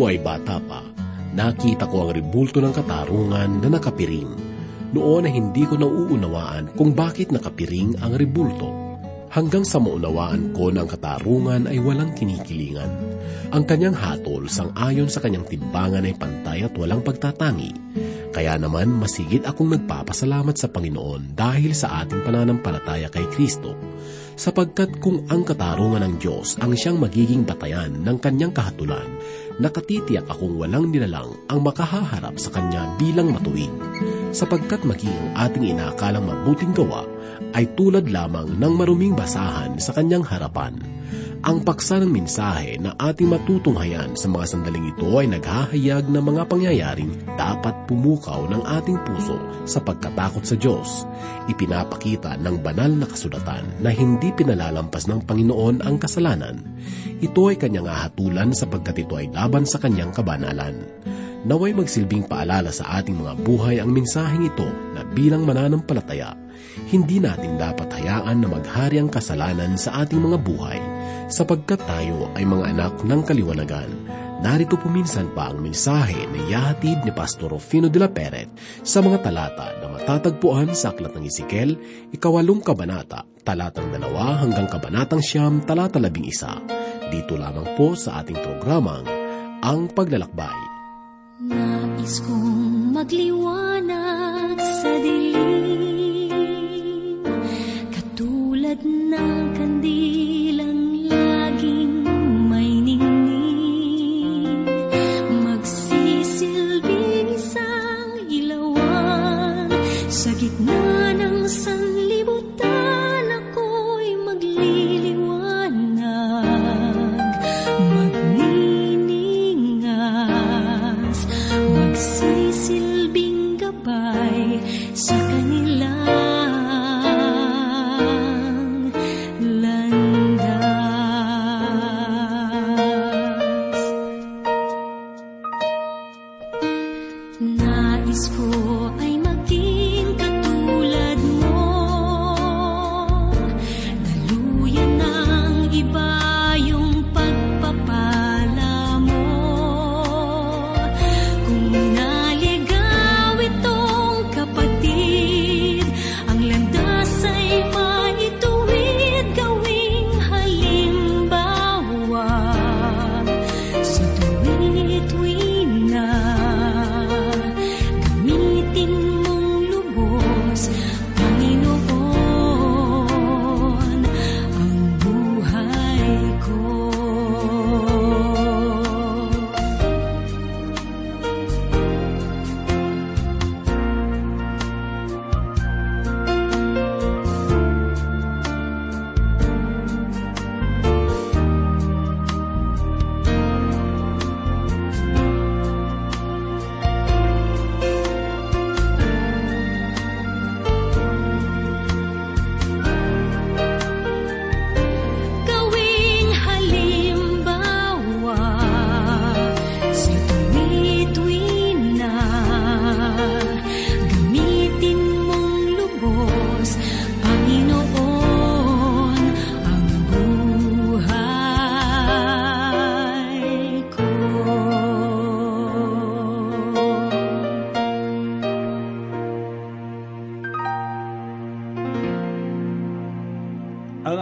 ako ay bata pa, nakita ko ang rebulto ng katarungan na nakapiring. Noon ay hindi ko nauunawaan kung bakit nakapiring ang rebulto. Hanggang sa maunawaan ko na ang katarungan ay walang kinikilingan. Ang kanyang hatol sang ayon sa kanyang timbangan ay pantay at walang pagtatangi. Kaya naman masigit akong nagpapasalamat sa Panginoon dahil sa ating pananampalataya kay Kristo sapagkat kung ang katarungan ng Diyos ang siyang magiging batayan ng kanyang kahatulan, nakatitiyak akong walang nilalang ang makahaharap sa kanya bilang matuwid, sapagkat maging ating inakalang mabuting gawa ay tulad lamang ng maruming basahan sa kanyang harapan. Ang paksa ng mensahe na ating matutunghayan sa mga sandaling ito ay naghahayag ng mga pangyayaring dapat pumukaw ng ating puso sa pagkatakot sa Diyos. Ipinapakita ng banal na kasulatan na hindi pinalalampas ng Panginoon ang kasalanan. Ito ay kanyang ahatulan sapagkat ito ay laban sa kanyang kabanalan. Naway magsilbing paalala sa ating mga buhay ang mensaheng ito na bilang mananampalataya, hindi natin dapat hayaan na maghari ang kasalanan sa ating mga buhay sapagkat tayo ay mga anak ng kaliwanagan. Narito puminsan pa ang mensahe na yahatid ni Pastor Rufino de la Peret sa mga talata na matatagpuan sa Aklat ng Isikel, ikawalong kabanata, talatang dalawa hanggang kabanatang siyam, talata labing isa. Dito lamang po sa ating programang, Ang Paglalakbay. Nais kong magliwanag sa dilim. Katulad ng kandilang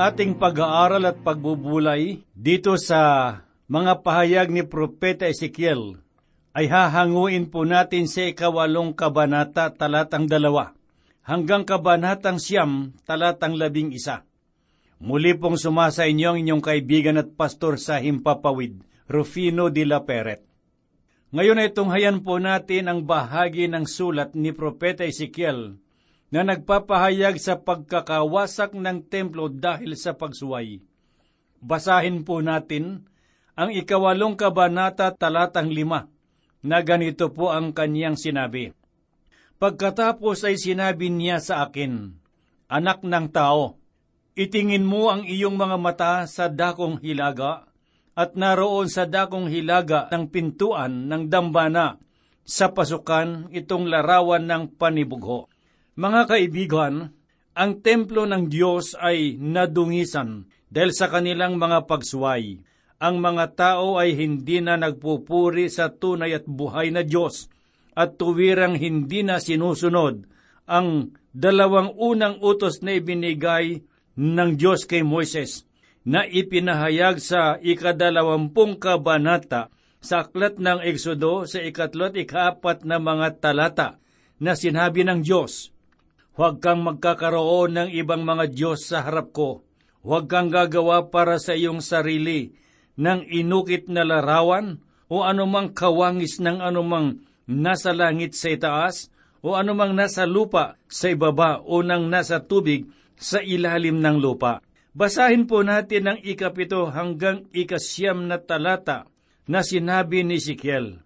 ating pag-aaral at pagbubulay dito sa mga pahayag ni Propeta Ezekiel ay hahanguin po natin sa ikawalong kabanata talatang dalawa hanggang kabanatang siyam talatang labing isa. Muli pong sumasa inyo ang inyong kaibigan at pastor sa Himpapawid, Rufino de la Peret. Ngayon ay tunghayan po natin ang bahagi ng sulat ni Propeta Ezekiel na nagpapahayag sa pagkakawasak ng templo dahil sa pagsuway. Basahin po natin ang ikawalong kabanata talatang lima na ganito po ang kanyang sinabi. Pagkatapos ay sinabi niya sa akin, Anak ng tao, itingin mo ang iyong mga mata sa dakong hilaga at naroon sa dakong hilaga ng pintuan ng dambana sa pasukan itong larawan ng panibugho. Mga kaibigan, ang templo ng Diyos ay nadungisan dahil sa kanilang mga pagsuway. ang mga tao ay hindi na nagpupuri sa tunay at buhay na Diyos at tuwirang hindi na sinusunod ang dalawang unang utos na ibinigay ng Diyos kay Moises na ipinahayag sa ikadalawampung kabanata sa aklat ng Eksodo sa ikatlo at ikaapat na mga talata na sinabi ng Diyos, Huwag kang magkakaroon ng ibang mga Diyos sa harap ko. Huwag kang gagawa para sa iyong sarili ng inukit na larawan o anumang kawangis ng anumang nasa langit sa itaas o anumang nasa lupa sa ibaba o nang nasa tubig sa ilalim ng lupa. Basahin po natin ang ikapito hanggang ikasyam na talata na sinabi ni Sikiel.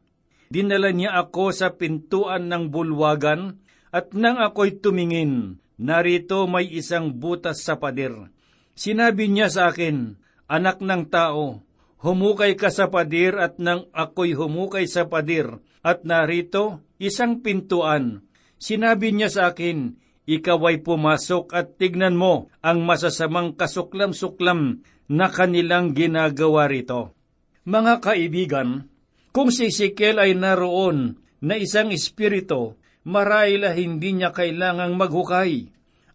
Dinala niya ako sa pintuan ng bulwagan at nang ako'y tumingin, narito may isang butas sa pader. Sinabi niya sa akin, Anak ng tao, humukay ka sa padir at nang ako'y humukay sa padir at narito isang pintuan. Sinabi niya sa akin, ikaw ay pumasok at tignan mo ang masasamang kasuklam-suklam na kanilang ginagawa rito. Mga kaibigan, kung si Ezekiel ay naroon na isang espiritu, marahil hindi niya kailangang maghukay.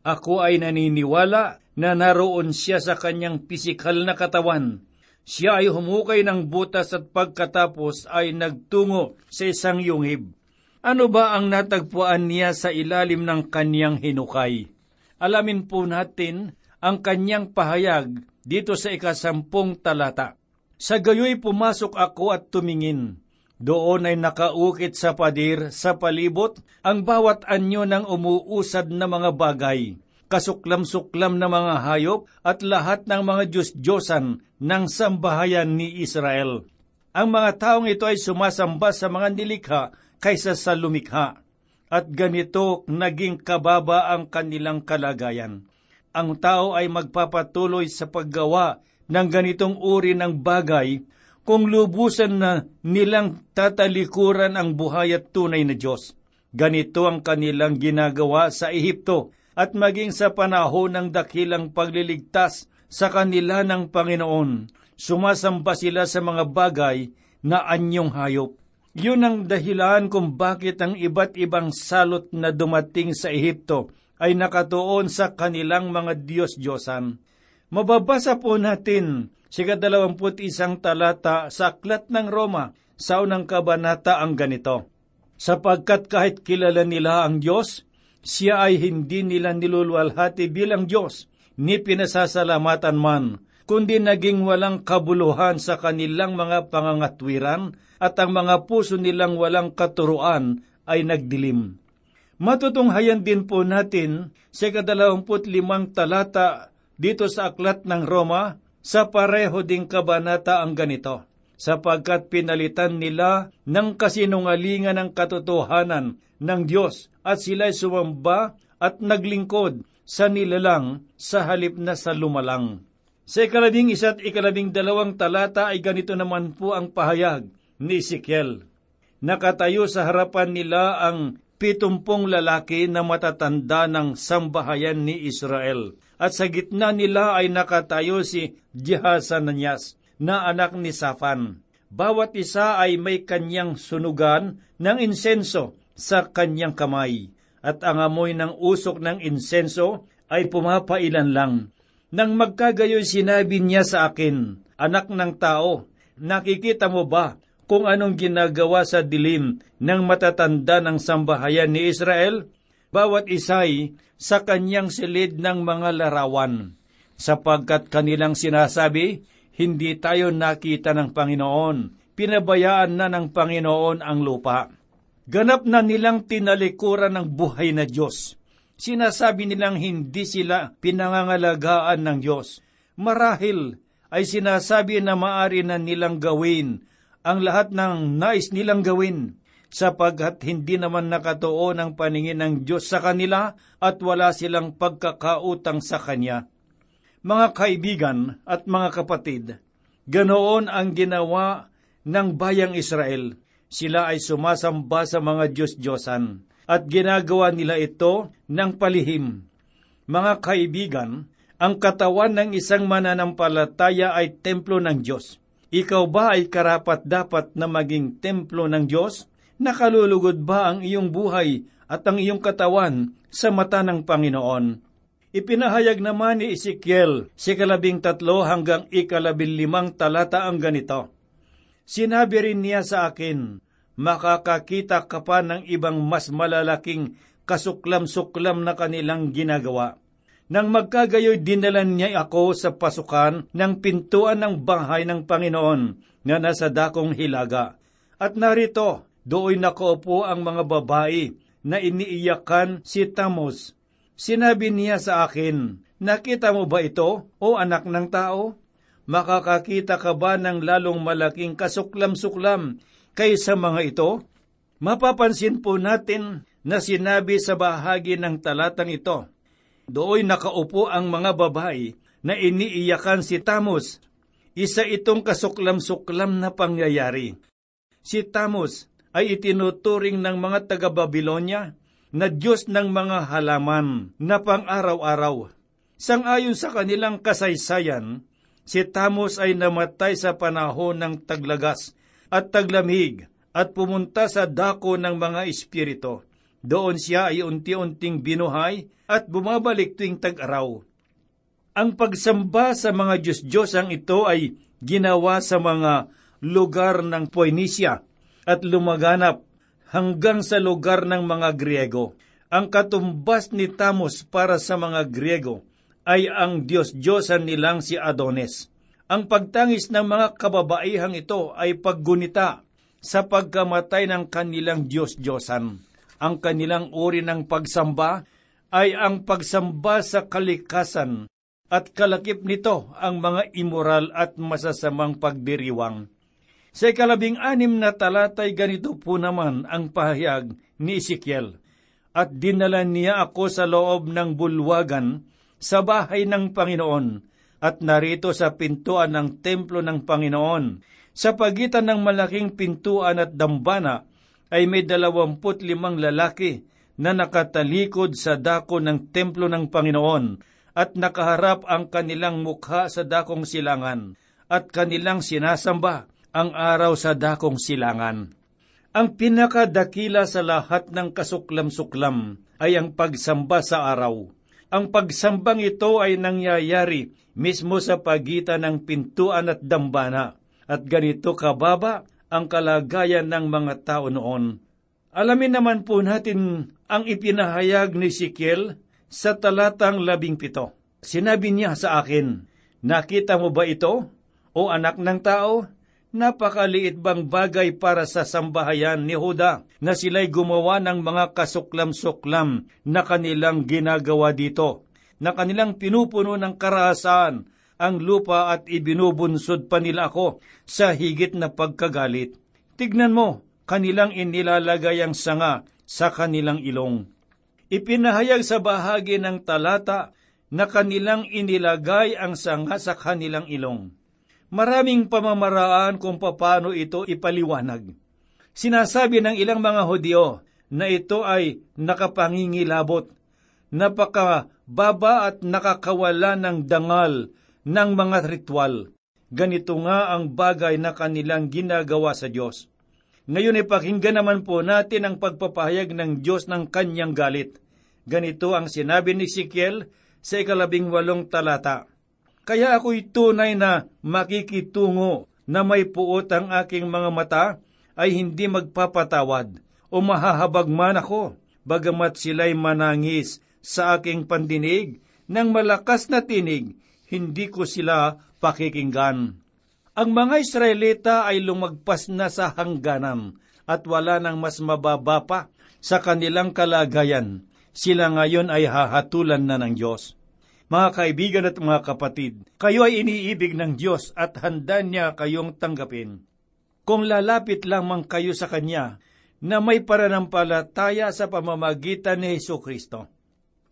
Ako ay naniniwala na naroon siya sa kanyang pisikal na katawan. Siya ay humukay ng butas at pagkatapos ay nagtungo sa isang yungib. Ano ba ang natagpuan niya sa ilalim ng kanyang hinukay? Alamin po natin ang kanyang pahayag dito sa ikasampung talata. Sa gayoy pumasok ako at tumingin. Doon ay nakaukit sa padir sa palibot ang bawat anyo ng umuusad na mga bagay, kasuklam-suklam na mga hayop at lahat ng mga Diyos-Diyosan ng sambahayan ni Israel. Ang mga taong ito ay sumasamba sa mga nilikha kaysa sa lumikha. At ganito naging kababa ang kanilang kalagayan. Ang tao ay magpapatuloy sa paggawa ng ganitong uri ng bagay kung lubusan na nilang tatalikuran ang buhay at tunay na Diyos. Ganito ang kanilang ginagawa sa Ehipto at maging sa panahon ng dakilang pagliligtas sa kanila ng Panginoon. Sumasamba sila sa mga bagay na anyong hayop. Yun ang dahilan kung bakit ang iba't ibang salot na dumating sa Ehipto ay nakatuon sa kanilang mga Diyos-Diyosan. Mababasa po natin si kadalawamput isang talata sa Aklat ng Roma sa unang kabanata ang ganito. Sapagkat kahit kilala nila ang Diyos, siya ay hindi nila niluluwalhati bilang Diyos, ni pinasasalamatan man, kundi naging walang kabuluhan sa kanilang mga pangangatwiran at ang mga puso nilang walang katuruan ay nagdilim. Matutunghayan din po natin sa kadalawamput limang talata dito sa Aklat ng Roma sa pareho ding kabanata ang ganito, sapagkat pinalitan nila ng kasinungalingan ng katotohanan ng Diyos at sila'y sumamba at naglingkod sa nilalang sa halip na sa lumalang. Sa ikalabing isa't ikalabing dalawang talata ay ganito naman po ang pahayag ni Ezekiel. Nakatayo sa harapan nila ang pitumpong lalaki na matatanda ng sambahayan ni Israel. At sa gitna nila ay nakatayo si Jehasananyas na anak ni Safan. Bawat isa ay may kanyang sunugan ng insenso sa kanyang kamay. At ang amoy ng usok ng insenso ay pumapailan lang. Nang magkagayoy sinabi niya sa akin, Anak ng tao, nakikita mo ba kung anong ginagawa sa dilim ng matatanda ng sambahayan ni Israel, bawat isa'y sa kanyang silid ng mga larawan, sapagkat kanilang sinasabi, hindi tayo nakita ng Panginoon, pinabayaan na ng Panginoon ang lupa. Ganap na nilang tinalikuran ng buhay na Diyos. Sinasabi nilang hindi sila pinangangalagaan ng Diyos. Marahil ay sinasabi na maari na nilang gawin ang lahat ng nais nilang gawin, sapagkat hindi naman nakatuon ang paningin ng Diyos sa kanila at wala silang pagkakautang sa Kanya. Mga kaibigan at mga kapatid, ganoon ang ginawa ng bayang Israel. Sila ay sumasamba sa mga Diyos-Diyosan at ginagawa nila ito ng palihim. Mga kaibigan, ang katawan ng isang mananampalataya ay templo ng Diyos Ikaw ba ay karapat dapat na maging templo ng Diyos? Nakalulugod ba ang iyong buhay at ang iyong katawan sa mata ng Panginoon? Ipinahayag naman ni Ezekiel si kalabing tatlo hanggang ikalabing limang talata ang ganito. Sinabi rin niya sa akin, makakakita ka pa ng ibang mas malalaking kasuklam-suklam na kanilang ginagawa. Nang magkagayoy dinalan niya ako sa pasukan ng pintuan ng bahay ng Panginoon na nasa dakong hilaga. At narito, doon nakaupo ang mga babae na iniiyakan si Tamos. Sinabi niya sa akin, Nakita mo ba ito, o anak ng tao? Makakakita ka ba ng lalong malaking kasuklam-suklam kaysa mga ito? Mapapansin po natin na sinabi sa bahagi ng talatang ito, Doon nakaupo ang mga babae na iniiyakan si Tamos. Isa itong kasuklam-suklam na pangyayari. Si Tamos ay itinuturing ng mga taga-Babilonya na Diyos ng mga halaman na pang-araw-araw. Sangayon sa kanilang kasaysayan, si Tamos ay namatay sa panahon ng taglagas at taglamig at pumunta sa dako ng mga espirito. Doon siya ay unti-unting binuhay at bumabalik tuwing tag-araw. Ang pagsamba sa mga Diyos-Diyosang ito ay ginawa sa mga lugar ng Poenisya at lumaganap hanggang sa lugar ng mga Griego. Ang katumbas ni Tamos para sa mga Griego ay ang Diyos-Diyosan nilang si Adonis. Ang pagtangis ng mga kababaihang ito ay paggunita sa pagkamatay ng kanilang Diyos-Diyosan. Ang kanilang uri ng pagsamba ay ang pagsamba sa kalikasan at kalakip nito ang mga immoral at masasamang pagdiriwang. Sa ikalabing anim na talatay ganito po naman ang pahayag ni Ezekiel. At dinala niya ako sa loob ng bulwagan sa bahay ng Panginoon at narito sa pintuan ng templo ng Panginoon. Sa pagitan ng malaking pintuan at dambana ay may dalawamput limang lalaki na nakatalikod sa dako ng templo ng Panginoon at nakaharap ang kanilang mukha sa dakong silangan at kanilang sinasamba ang araw sa dakong silangan. Ang pinakadakila sa lahat ng kasuklam-suklam ay ang pagsamba sa araw. Ang pagsambang ito ay nangyayari mismo sa pagitan ng pintuan at dambana, at ganito kababa ang kalagayan ng mga tao noon. Alamin naman po natin ang ipinahayag ni Sikiel sa talatang labing pito. Sinabi niya sa akin, Nakita mo ba ito, o anak ng tao? Napakaliit bang bagay para sa sambahayan ni Huda na sila'y gumawa ng mga kasuklam-suklam na kanilang ginagawa dito, na kanilang pinupuno ng karahasan ang lupa at ibinubunsod pa nila ako sa higit na pagkagalit. Tignan mo, kanilang inilalagay ang sanga sa kanilang ilong. Ipinahayag sa bahagi ng talata na kanilang inilagay ang sanga sa kanilang ilong. Maraming pamamaraan kung paano ito ipaliwanag. Sinasabi ng ilang mga Hudyo na ito ay nakapangingilabot, napakababa at nakakawala ng dangal ng mga ritual. Ganito nga ang bagay na kanilang ginagawa sa Diyos. Ngayon ipakinggan naman po natin ang pagpapahayag ng Diyos ng kanyang galit. Ganito ang sinabi ni Sikiel sa ikalabing walong talata. Kaya ako'y tunay na makikitungo na may puot ang aking mga mata ay hindi magpapatawad o mahahabag man ako, bagamat sila'y manangis sa aking pandinig ng malakas na tinig, hindi ko sila pakikinggan. Ang mga Israelita ay lumagpas na sa hangganan at wala nang mas mababa pa sa kanilang kalagayan. Sila ngayon ay hahatulan na ng Diyos. Mga kaibigan at mga kapatid, kayo ay iniibig ng Diyos at handa niya kayong tanggapin. Kung lalapit lamang kayo sa Kanya na may pananampalataya sa pamamagitan ni Heso Kristo.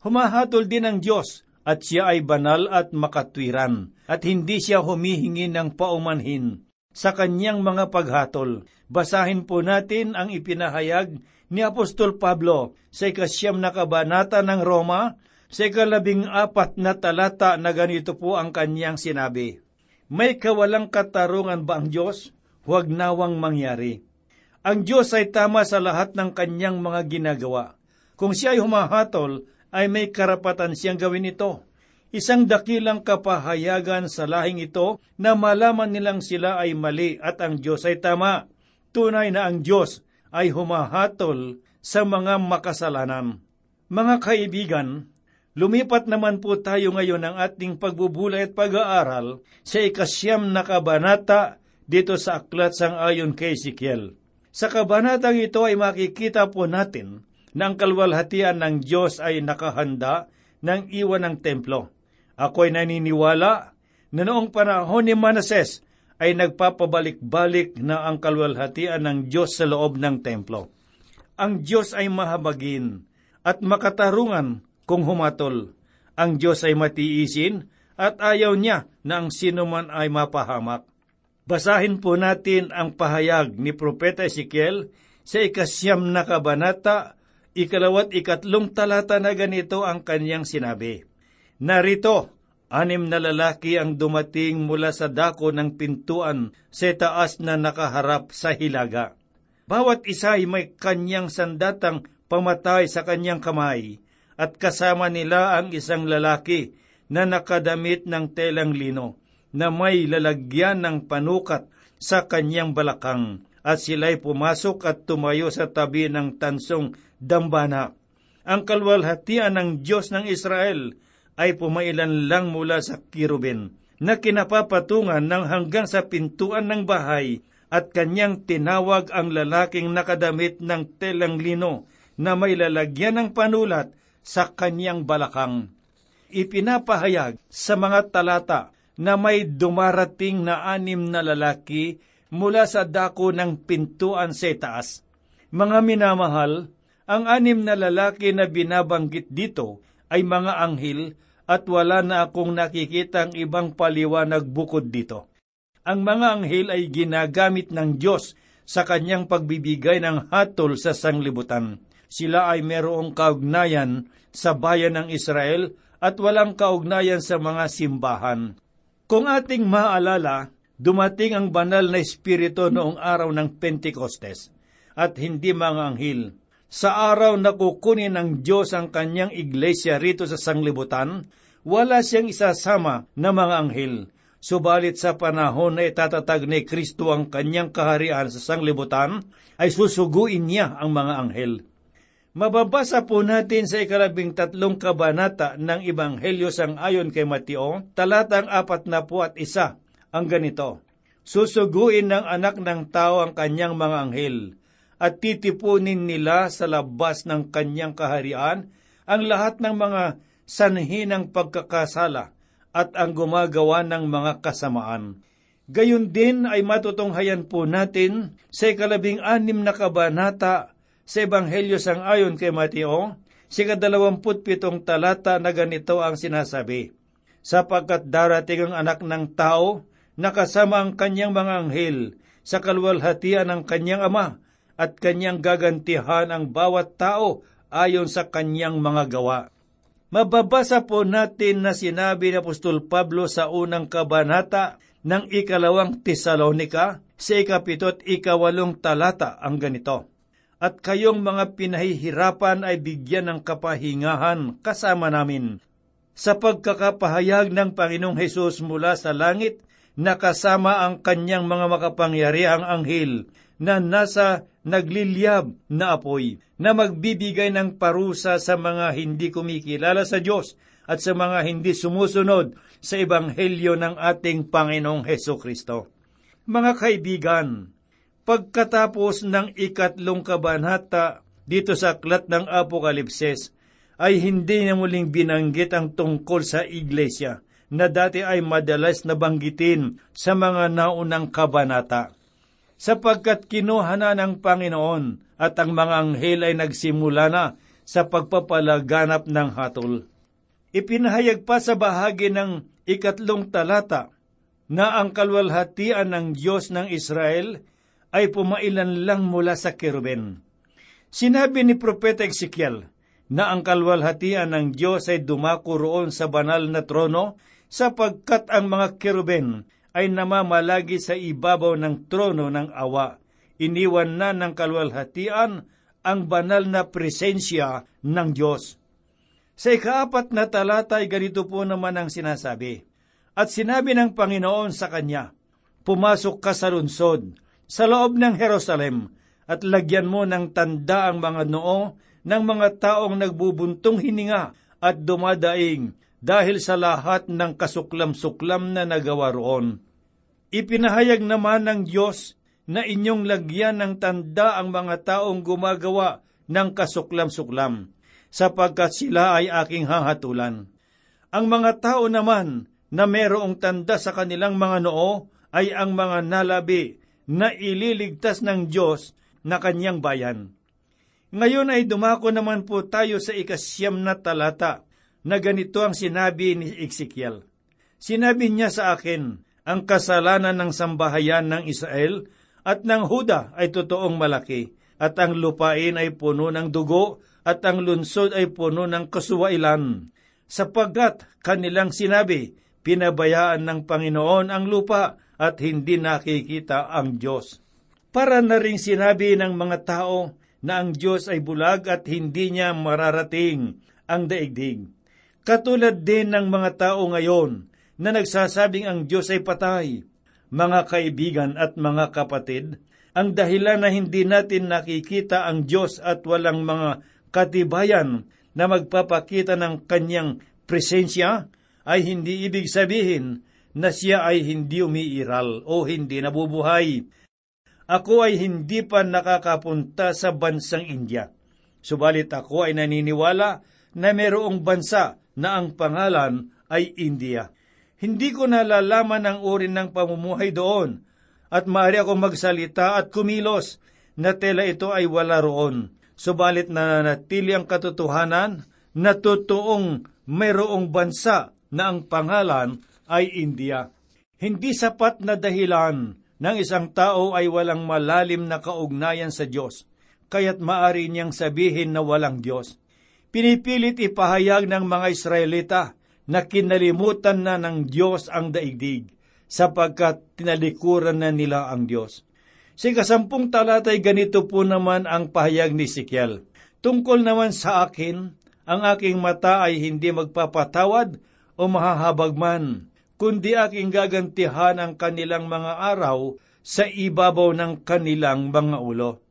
Humahatol din ang Diyos at siya ay banal at makatwiran at hindi siya humihingi ng paumanhin sa kanyang mga paghatol. Basahin po natin ang ipinahayag ni Apostol Pablo sa ikasyam na kabanata ng Roma sa ikalabing apat na talata na ganito po ang kanyang sinabi. May kawalang katarungan ba ang Diyos? Huwag nawang mangyari. Ang Diyos ay tama sa lahat ng kanyang mga ginagawa. Kung siya ay humahatol, ay may karapatan siyang gawin ito. Isang dakilang kapahayagan sa lahing ito na malaman nilang sila ay mali at ang Diyos ay tama. Tunay na ang Diyos ay humahatol sa mga makasalanan. Mga kaibigan, lumipat naman po tayo ngayon ng ating pagbubulay at pag-aaral sa ikasyam na kabanata dito sa aklat sang ayon kay Ezekiel. Sa kabanatang ito ay makikita po natin na ang kalwalhatian ng Diyos ay nakahanda ng iwan ng templo. Ako ay naniniwala na noong panahon ni Manases ay nagpapabalik-balik na ang kalwalhatian ng Diyos sa loob ng templo. Ang Diyos ay mahabagin at makatarungan kung humatol. Ang Diyos ay matiisin at ayaw niya na ang sino ay mapahamak. Basahin po natin ang pahayag ni Propeta Ezekiel sa ikasyam na kabanata, ikalawat ikatlong talata na ganito ang kanyang sinabi. Narito, anim na lalaki ang dumating mula sa dako ng pintuan sa taas na nakaharap sa hilaga. Bawat isa ay may kanyang sandatang pamatay sa kanyang kamay, at kasama nila ang isang lalaki na nakadamit ng telang lino, na may lalagyan ng panukat sa kanyang balakang, at sila'y pumasok at tumayo sa tabi ng tansong dambana. Ang kalwalhatian ng Diyos ng Israel ay pumailan lang mula sa kirubin, na kinapapatungan ng hanggang sa pintuan ng bahay, at kanyang tinawag ang lalaking nakadamit ng telang lino na may lalagyan ng panulat sa kanyang balakang. Ipinapahayag sa mga talata na may dumarating na anim na lalaki mula sa dako ng pintuan sa taas. Mga minamahal, ang anim na lalaki na binabanggit dito ay mga anghel at wala na akong nakikitang ibang paliwanag bukod dito. Ang mga anghel ay ginagamit ng Diyos sa kanyang pagbibigay ng hatol sa sanglibutan. Sila ay merong kaugnayan sa bayan ng Israel at walang kaugnayan sa mga simbahan. Kung ating maalala, dumating ang banal na espiritu noong araw ng Pentekostes at hindi mga anghel. Sa araw na kukunin ng Diyos ang kanyang iglesia rito sa sanglibutan, wala siyang isasama na mga anghel. Subalit sa panahon na itatatag ni Kristo ang kanyang kaharian sa sanglibutan, ay susuguin niya ang mga anghel. Mababasa po natin sa ikalabing tatlong kabanata ng Ebanghelyo sang ayon kay Mateo, talatang apat na po at isa, ang ganito. Susuguin ng anak ng tao ang kanyang mga anghel, at titipunin nila sa labas ng kanyang kaharian ang lahat ng mga sanhi ng pagkakasala at ang gumagawa ng mga kasamaan. Gayon din ay matutunghayan po natin sa ikalabing anim na kabanata sa Ebanghelyo sang ayon kay Mateo, si kadalawamput pitong talata na ganito ang sinasabi, sapagkat darating ang anak ng tao, nakasama ang kanyang mga anghel, sa kalwalhatian ng kanyang ama, at kanyang gagantihan ang bawat tao ayon sa kanyang mga gawa. Mababasa po natin na sinabi ni Apostol Pablo sa unang kabanata ng ikalawang Tesalonika sa ikapitot ikawalong talata ang ganito at kayong mga pinahihirapan ay bigyan ng kapahingahan kasama namin. Sa pagkakapahayag ng Panginoong Hesus mula sa langit, nakasama ang kanyang mga makapangyarihang anghel na nasa nagliliyab na apoy na magbibigay ng parusa sa mga hindi kumikilala sa Diyos at sa mga hindi sumusunod sa ebanghelyo ng ating Panginoong Heso Kristo. Mga kaibigan, Pagkatapos ng ikatlong kabanata dito sa aklat ng Apokalipses, ay hindi na muling binanggit ang tungkol sa iglesia na dati ay madalas nabanggitin sa mga naunang kabanata. Sapagkat kinuha na ng Panginoon at ang mga anghel ay nagsimula na sa pagpapalaganap ng hatol. Ipinahayag pa sa bahagi ng ikatlong talata na ang kalwalhatian ng Diyos ng Israel ay pumailan lang mula sa keruben. Sinabi ni Propeta Ezekiel na ang kalwalhatian ng Diyos ay dumako roon sa banal na trono sapagkat ang mga keruben ay namamalagi sa ibabaw ng trono ng awa. Iniwan na ng kalwalhatian ang banal na presensya ng Diyos. Sa ikaapat na talata ay ganito po naman ang sinasabi. At sinabi ng Panginoon sa kanya, Pumasok ka sa lunsod, sa loob ng Jerusalem, at lagyan mo ng tanda ang mga noo ng mga taong nagbubuntong hininga at dumadaing dahil sa lahat ng kasuklam-suklam na nagawa roon. Ipinahayag naman ng Diyos na inyong lagyan ng tanda ang mga taong gumagawa ng kasuklam-suklam, sapagkat sila ay aking hahatulan. Ang mga tao naman na merong tanda sa kanilang mga noo ay ang mga nalabi na ililigtas ng Diyos na kanyang bayan. Ngayon ay dumako naman po tayo sa ikasyam na talata na ganito ang sinabi ni Ezekiel. Sinabi niya sa akin, ang kasalanan ng sambahayan ng Israel at ng Huda ay totoong malaki, at ang lupain ay puno ng dugo, at ang lunsod ay puno ng kasuwailan. Sapagkat kanilang sinabi, pinabayaan ng Panginoon ang lupa at hindi nakikita ang Diyos. Para na rin sinabi ng mga tao na ang Diyos ay bulag at hindi niya mararating ang daigdig. Katulad din ng mga tao ngayon na nagsasabing ang Diyos ay patay. Mga kaibigan at mga kapatid, ang dahilan na hindi natin nakikita ang Diyos at walang mga katibayan na magpapakita ng kanyang presensya ay hindi ibig sabihin na siya ay hindi umiiral o hindi nabubuhay. Ako ay hindi pa nakakapunta sa bansang India. Subalit ako ay naniniwala na mayroong bansa na ang pangalan ay India. Hindi ko nalalaman ang uri ng pamumuhay doon at maaari ako magsalita at kumilos na tela ito ay wala roon. Subalit nananatili ang katotohanan na totoong mayroong bansa na ang pangalan ay India. Hindi sapat na dahilan ng isang tao ay walang malalim na kaugnayan sa Diyos, kaya't maari niyang sabihin na walang Diyos. Pinipilit ipahayag ng mga Israelita na kinalimutan na ng Diyos ang daigdig, sapagkat tinalikuran na nila ang Diyos. Sa kasampung talatay ganito po naman ang pahayag ni Sikiel. Tungkol naman sa akin, ang aking mata ay hindi magpapatawad o mahahabag man, kundi aking gagantihan ang kanilang mga araw sa ibabaw ng kanilang mga ulo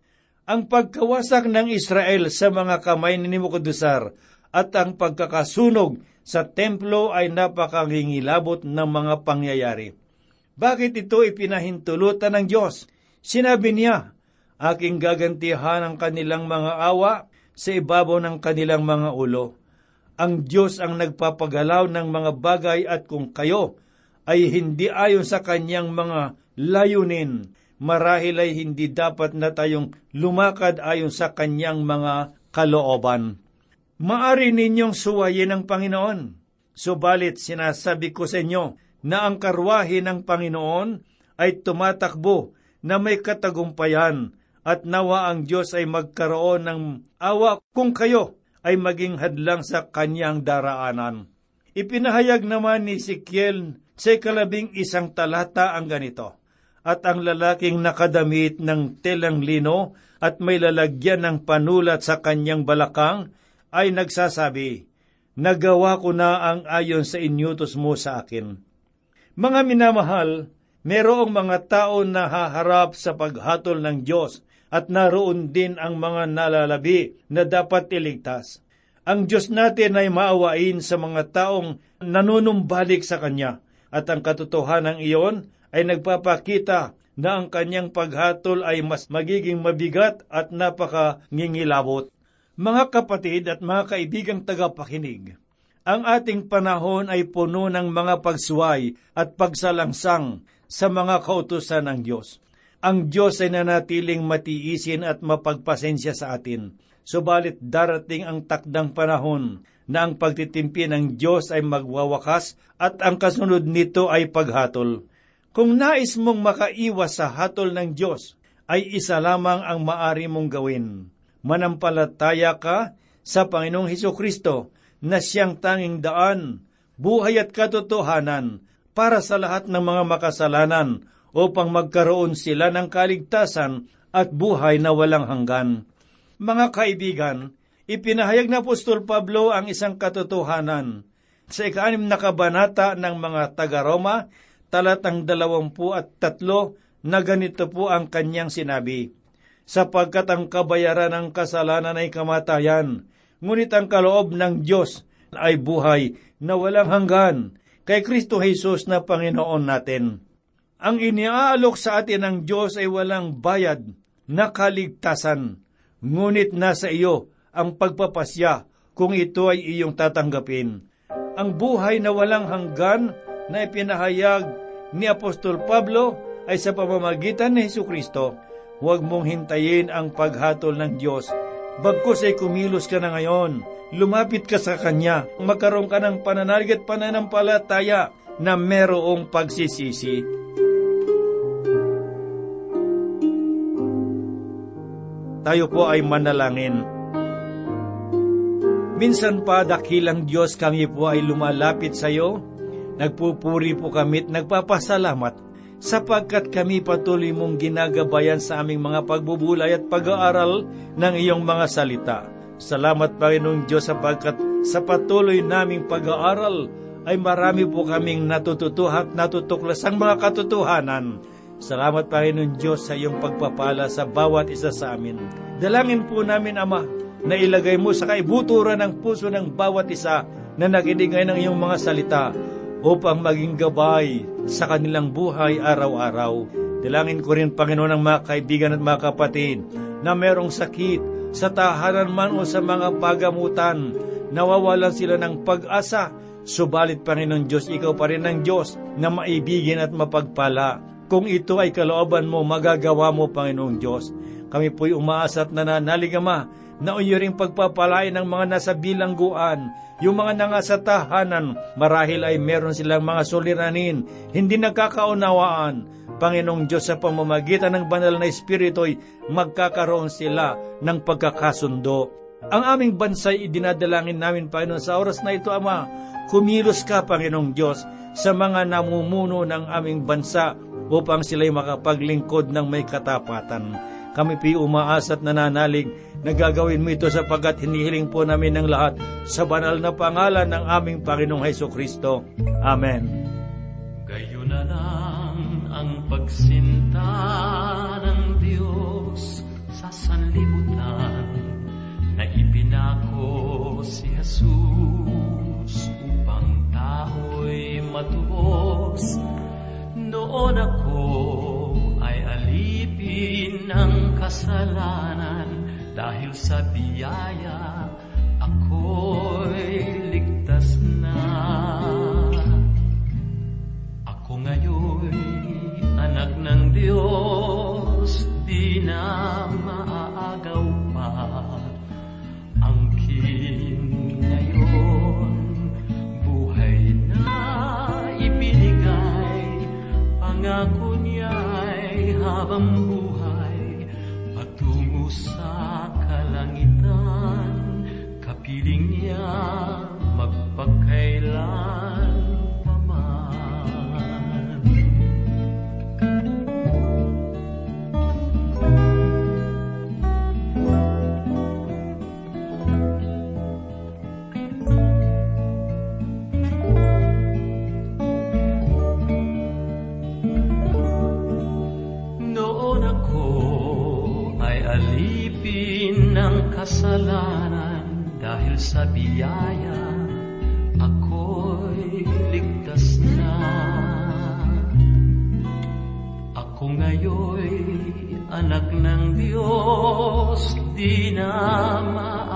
ang pagkawasak ng Israel sa mga kamay ni Nebuchadnezzar at ang pagkakasunog sa templo ay napakangingilabot ng mga pangyayari. Bakit ito ipinahintulutan ng Diyos? Sinabi niya, aking gagantihan ang kanilang mga awa sa ibabaw ng kanilang mga ulo. Ang Diyos ang nagpapagalaw ng mga bagay at kung kayo ay hindi ayon sa kanyang mga layunin, marahil ay hindi dapat na tayong lumakad ayon sa kanyang mga kalooban. Maari ninyong suwayin ang Panginoon. Subalit sinasabi ko sa inyo na ang karwahe ng Panginoon ay tumatakbo na may katagumpayan at nawa ang Diyos ay magkaroon ng awa kung kayo ay maging hadlang sa kanyang daraanan. Ipinahayag naman ni Sikiel sa ikalabing isang talata ang ganito, at ang lalaking nakadamit ng telang lino at may lalagyan ng panulat sa kanyang balakang ay nagsasabi, Nagawa ko na ang ayon sa inyutos mo sa akin. Mga minamahal, merong mga tao na haharap sa paghatol ng Diyos at naroon din ang mga nalalabi na dapat iligtas. Ang Diyos natin ay maawain sa mga taong nanunumbalik sa Kanya at ang katotohanan iyon ay nagpapakita na ang kanyang paghatol ay mas magiging mabigat at napakangingilabot. Mga kapatid at mga kaibigang tagapakinig, ang ating panahon ay puno ng mga pagsuway at pagsalangsang sa mga kautusan ng Diyos. Ang Diyos ay nanatiling matiisin at mapagpasensya sa atin. Subalit darating ang takdang panahon na ang pagtitimpi ng Diyos ay magwawakas at ang kasunod nito ay paghatol. Kung nais mong makaiwas sa hatol ng Diyos, ay isa lamang ang maari mong gawin. Manampalataya ka sa Panginoong Heso Kristo na siyang tanging daan, buhay at katotohanan para sa lahat ng mga makasalanan upang magkaroon sila ng kaligtasan at buhay na walang hanggan. Mga kaibigan, ipinahayag na Apostol Pablo ang isang katotohanan. Sa ikaanim na kabanata ng mga taga-Roma, talatang dalawampu at tatlo, na ganito po ang kanyang sinabi, Sapagkat ang kabayaran ng kasalanan ay kamatayan, ngunit ang kaloob ng Diyos ay buhay na walang hanggan kay Kristo Jesus na Panginoon natin. Ang iniaalok sa atin ng Diyos ay walang bayad na kaligtasan, ngunit nasa iyo ang pagpapasya kung ito ay iyong tatanggapin. Ang buhay na walang hanggan na ipinahayag ni Apostol Pablo ay sa pamamagitan ni Heso Kristo. Huwag mong hintayin ang paghatol ng Diyos. Bagkus ay kumilos ka na ngayon. Lumapit ka sa Kanya. Magkaroon ka ng pananalig at pananampalataya na merong pagsisisi. Tayo po ay manalangin. Minsan pa dakilang Diyos kami po ay lumalapit sa iyo. Nagpupuri po kami at nagpapasalamat sapagkat kami patuloy mong ginagabayan sa aming mga pagbubulay at pag-aaral ng iyong mga salita. Salamat Panginoong Diyos sapagkat sa patuloy naming pag-aaral ay marami po kaming natututuhat natutuklas ang mga katotohanan. Salamat Panginoon Diyos sa iyong pagpapala sa bawat isa sa amin. Dalangin po namin Ama na ilagay mo sa kaibuturan ng puso ng bawat isa na nakinig ng iyong mga salita upang maging gabay sa kanilang buhay araw-araw. Dalangin ko rin, Panginoon, ang mga kaibigan at mga kapatid na merong sakit sa tahanan man o sa mga pagamutan, nawawalan sila ng pag-asa. Subalit, Panginoon Diyos, ikaw pa rin ang Diyos na maibigin at mapagpala. Kung ito ay kalooban mo, magagawa mo, Panginoong Diyos. Kami po'y umaasa at nananalig, Ama, na iyo ring pagpapalain ng mga nasa bilangguan, yung mga nanga sa tahanan, marahil ay meron silang mga suliranin, hindi nagkakaunawaan. Panginoong Diyos sa pamamagitan ng banal na Espiritu ay magkakaroon sila ng pagkakasundo. Ang aming bansa ay idinadalangin namin, Panginoon, sa oras na ito, Ama, kumilos ka, Panginoong Diyos, sa mga namumuno ng aming bansa upang sila'y makapaglingkod ng may katapatan. Kami pi umaas at nananalig na gagawin mo ito sapagkat hinihiling po namin ng lahat sa banal na pangalan ng aming Panginoong Heso Kristo. Amen. Kayo na lang ang pagsinta ng Diyos sa sanlibutan na ipinako si Jesus upang tao'y matubos. Noon ako alipin ng kasalanan dahil sa biyaya ako'y ligtas na. Ako ngayon anak ng Diyos, di na anak ng Diyos, di na maagaw